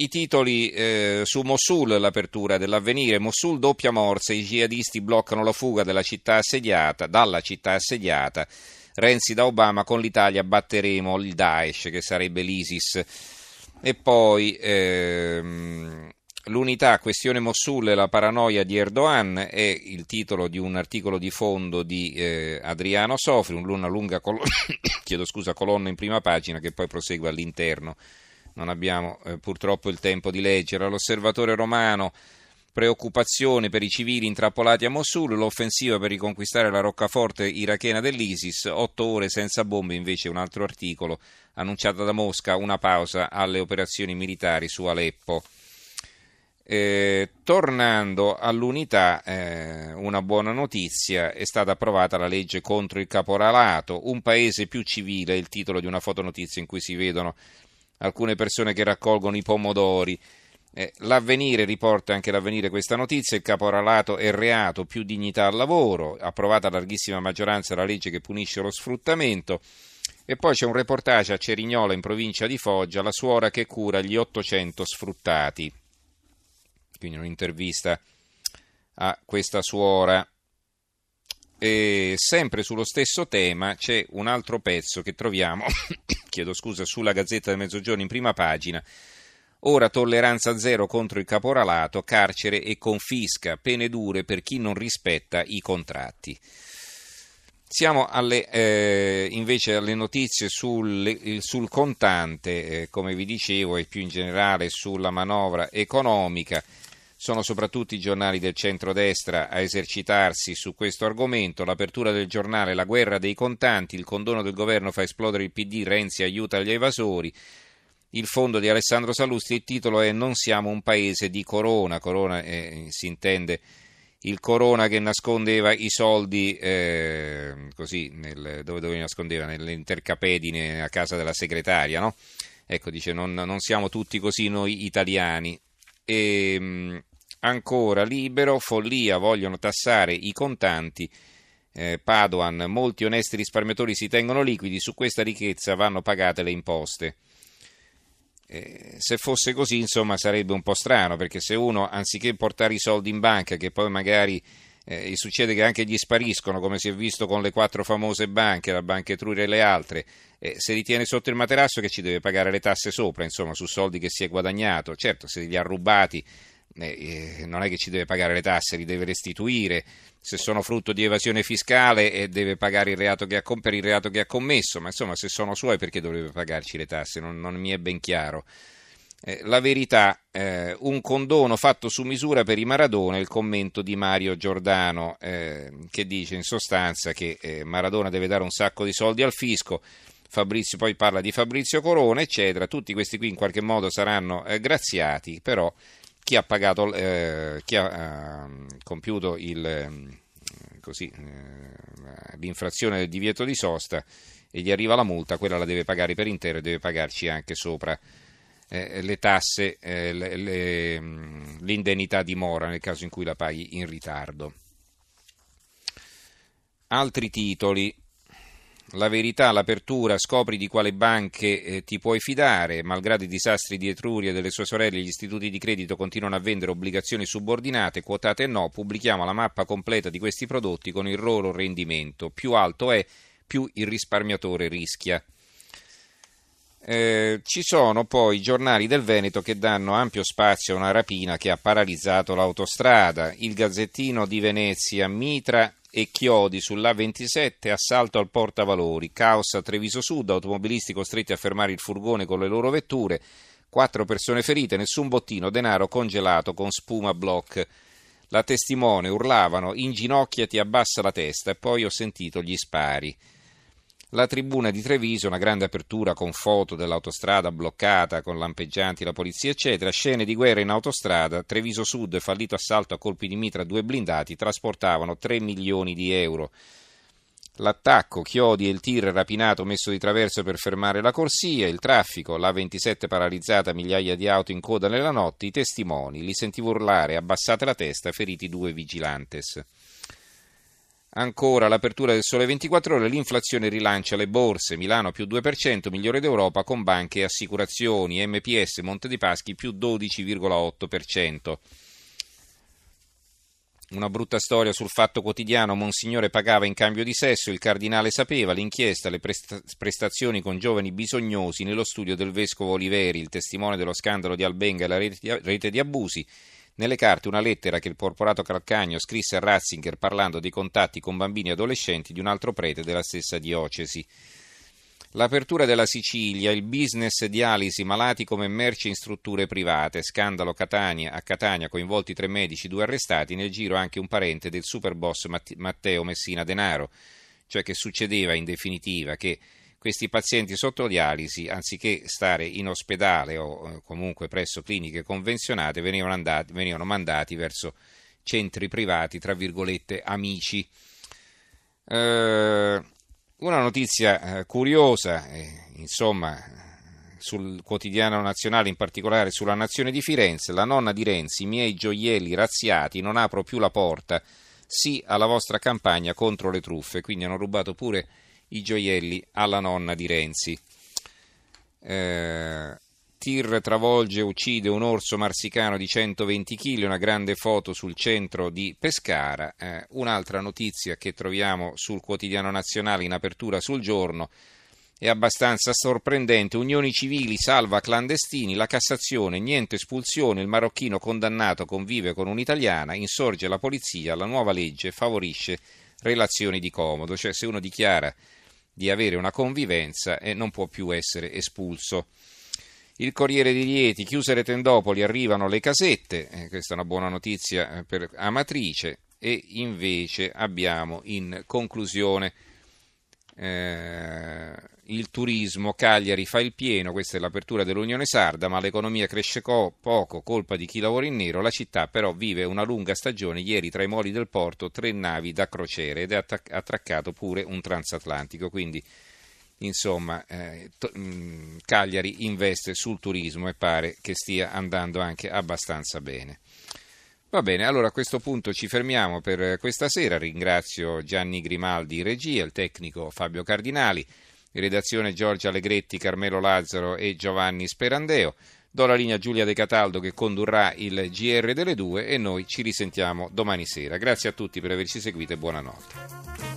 I titoli eh, su Mosul, l'apertura dell'avvenire. Mosul doppia morse, i jihadisti bloccano la fuga città assediata, dalla città assediata. Renzi da Obama, con l'Italia batteremo il Daesh, che sarebbe l'ISIS. E poi ehm, l'unità, questione Mosul e la paranoia di Erdogan è il titolo di un articolo di fondo di eh, Adriano Sofri, una lunga col- scusa, colonna in prima pagina che poi prosegue all'interno non abbiamo eh, purtroppo il tempo di leggere. L'osservatore romano, preoccupazione per i civili intrappolati a Mosul, l'offensiva per riconquistare la roccaforte irachena dell'ISIS, otto ore senza bombe invece un altro articolo annunciata da Mosca, una pausa alle operazioni militari su Aleppo. Eh, tornando all'unità, eh, una buona notizia, è stata approvata la legge contro il caporalato, un paese più civile, è il titolo di una fotonotizia in cui si vedono alcune persone che raccolgono i pomodori. Eh, l'avvenire riporta anche l'avvenire questa notizia, il caporalato è reato, più dignità al lavoro, approvata a larghissima maggioranza la legge che punisce lo sfruttamento e poi c'è un reportage a Cerignola in provincia di Foggia, la suora che cura gli 800 sfruttati. Quindi un'intervista a questa suora. E sempre sullo stesso tema c'è un altro pezzo che troviamo chiedo scusa, sulla Gazzetta del Mezzogiorno in prima pagina. Ora tolleranza zero contro il caporalato, carcere e confisca, pene dure per chi non rispetta i contratti. Siamo alle, eh, invece alle notizie sul, sul contante, eh, come vi dicevo, e più in generale sulla manovra economica. Sono soprattutto i giornali del centrodestra a esercitarsi su questo argomento. L'apertura del giornale La guerra dei contanti, il condono del governo fa esplodere il PD, Renzi aiuta gli evasori. Il fondo di Alessandro Salusti, il titolo è Non siamo un paese di corona. Corona eh, si intende il corona che nascondeva i soldi eh, così, nel, dove, dove nascondeva? Nelle intercapedine a casa della segretaria, no? Ecco, dice, non, non siamo tutti così noi italiani. E, ehm, Ancora libero, follia, vogliono tassare i contanti. Eh, Padoan, molti onesti risparmiatori si tengono liquidi, su questa ricchezza vanno pagate le imposte. Eh, se fosse così, insomma, sarebbe un po' strano, perché se uno, anziché portare i soldi in banca, che poi magari eh, succede che anche gli spariscono, come si è visto con le quattro famose banche, la Banca Etruria e le altre, eh, se li tiene sotto il materasso che ci deve pagare le tasse sopra, insomma, su soldi che si è guadagnato. Certo, se li ha rubati eh, non è che ci deve pagare le tasse, li deve restituire, se sono frutto di evasione fiscale eh, deve pagare il reato che ha, per il reato che ha commesso, ma insomma se sono suoi perché dovrebbe pagarci le tasse? Non, non mi è ben chiaro. Eh, la verità, eh, un condono fatto su misura per i Maradona, il commento di Mario Giordano eh, che dice in sostanza che eh, Maradona deve dare un sacco di soldi al fisco, Fabrizio poi parla di Fabrizio Corona, eccetera, tutti questi qui in qualche modo saranno eh, graziati, però chi ha, pagato, eh, chi ha eh, compiuto il, ehm, così, eh, l'infrazione del divieto di sosta e gli arriva la multa, quella la deve pagare per intero e deve pagarci anche sopra eh, le tasse, eh, le, le, mm, l'indennità di mora nel caso in cui la paghi in ritardo. Altri titoli la verità, l'apertura, scopri di quale banche eh, ti puoi fidare, malgrado i disastri di Etruria e delle sue sorelle, gli istituti di credito continuano a vendere obbligazioni subordinate, quotate e no, pubblichiamo la mappa completa di questi prodotti con il loro rendimento. Più alto è, più il risparmiatore rischia. Eh, ci sono poi i giornali del Veneto che danno ampio spazio a una rapina che ha paralizzato l'autostrada. Il Gazzettino di Venezia, Mitra e chiodi sull'A27, assalto al portavalori, caos a Treviso Sud, automobilisti costretti a fermare il furgone con le loro vetture, quattro persone ferite, nessun bottino, denaro congelato con spuma block. La testimone urlavano, inginocchiati, abbassa la testa e poi ho sentito gli spari. La tribuna di Treviso, una grande apertura con foto dell'autostrada bloccata, con lampeggianti, la polizia, eccetera. Scene di guerra in autostrada. Treviso Sud, fallito assalto a colpi di mitra, due blindati, trasportavano 3 milioni di euro. L'attacco, Chiodi e il tir rapinato messo di traverso per fermare la corsia, il traffico, la 27 paralizzata, migliaia di auto in coda nella notte, i testimoni, li sentivo urlare, abbassate la testa, feriti due vigilantes. Ancora l'apertura del sole 24 ore, l'inflazione rilancia le borse, Milano più 2%, migliore d'Europa con banche e assicurazioni, MPS Monte dei Paschi più 12,8%. Una brutta storia sul fatto quotidiano, Monsignore pagava in cambio di sesso, il cardinale sapeva, l'inchiesta, le prestazioni con giovani bisognosi nello studio del vescovo Oliveri, il testimone dello scandalo di Albenga e la rete di abusi, nelle carte una lettera che il porporato Calcagno scrisse a Ratzinger parlando dei contatti con bambini e adolescenti di un altro prete della stessa diocesi. L'apertura della Sicilia, il business dialisi malati come merci in strutture private, scandalo Catania, a Catania coinvolti tre medici, due arrestati, nel giro anche un parente del superboss Matteo Messina Denaro. Cioè che succedeva in definitiva che questi pazienti sotto dialisi, anziché stare in ospedale o eh, comunque presso cliniche convenzionate, venivano, andati, venivano mandati verso centri privati, tra virgolette, amici. Eh, una notizia eh, curiosa, eh, insomma, sul quotidiano nazionale, in particolare sulla Nazione di Firenze, la nonna di Renzi, i miei gioielli razziati, non apro più la porta, sì alla vostra campagna contro le truffe, quindi hanno rubato pure i gioielli alla nonna di Renzi. Eh, Tir travolge e uccide un orso marsicano di 120 kg, una grande foto sul centro di Pescara. Eh, un'altra notizia che troviamo sul quotidiano nazionale in apertura sul giorno è abbastanza sorprendente. Unioni civili salva clandestini, la Cassazione, niente espulsione, il marocchino condannato convive con un'italiana, insorge la polizia, la nuova legge favorisce relazioni di comodo, cioè se uno dichiara di avere una convivenza e non può più essere espulso. Il Corriere di Rieti, chiuse le tendopoli, arrivano le casette, eh, questa è una buona notizia eh, per Amatrice, e invece abbiamo in conclusione eh, il turismo, Cagliari fa il pieno, questa è l'apertura dell'Unione Sarda, ma l'economia cresce co- poco, colpa di chi lavora in nero, la città però vive una lunga stagione, ieri tra i moli del porto tre navi da crociere ed è attac- attraccato pure un transatlantico, quindi insomma, eh, to- mh, mm, Cagliari investe sul turismo e pare che stia andando anche abbastanza bene. Va bene, allora a questo punto ci fermiamo per questa sera. Ringrazio Gianni Grimaldi in regia, il tecnico Fabio Cardinali, in redazione Giorgia Allegretti, Carmelo Lazzaro e Giovanni Sperandeo. Do la linea a Giulia De Cataldo che condurrà il GR delle due e noi ci risentiamo domani sera. Grazie a tutti per averci seguito e buonanotte.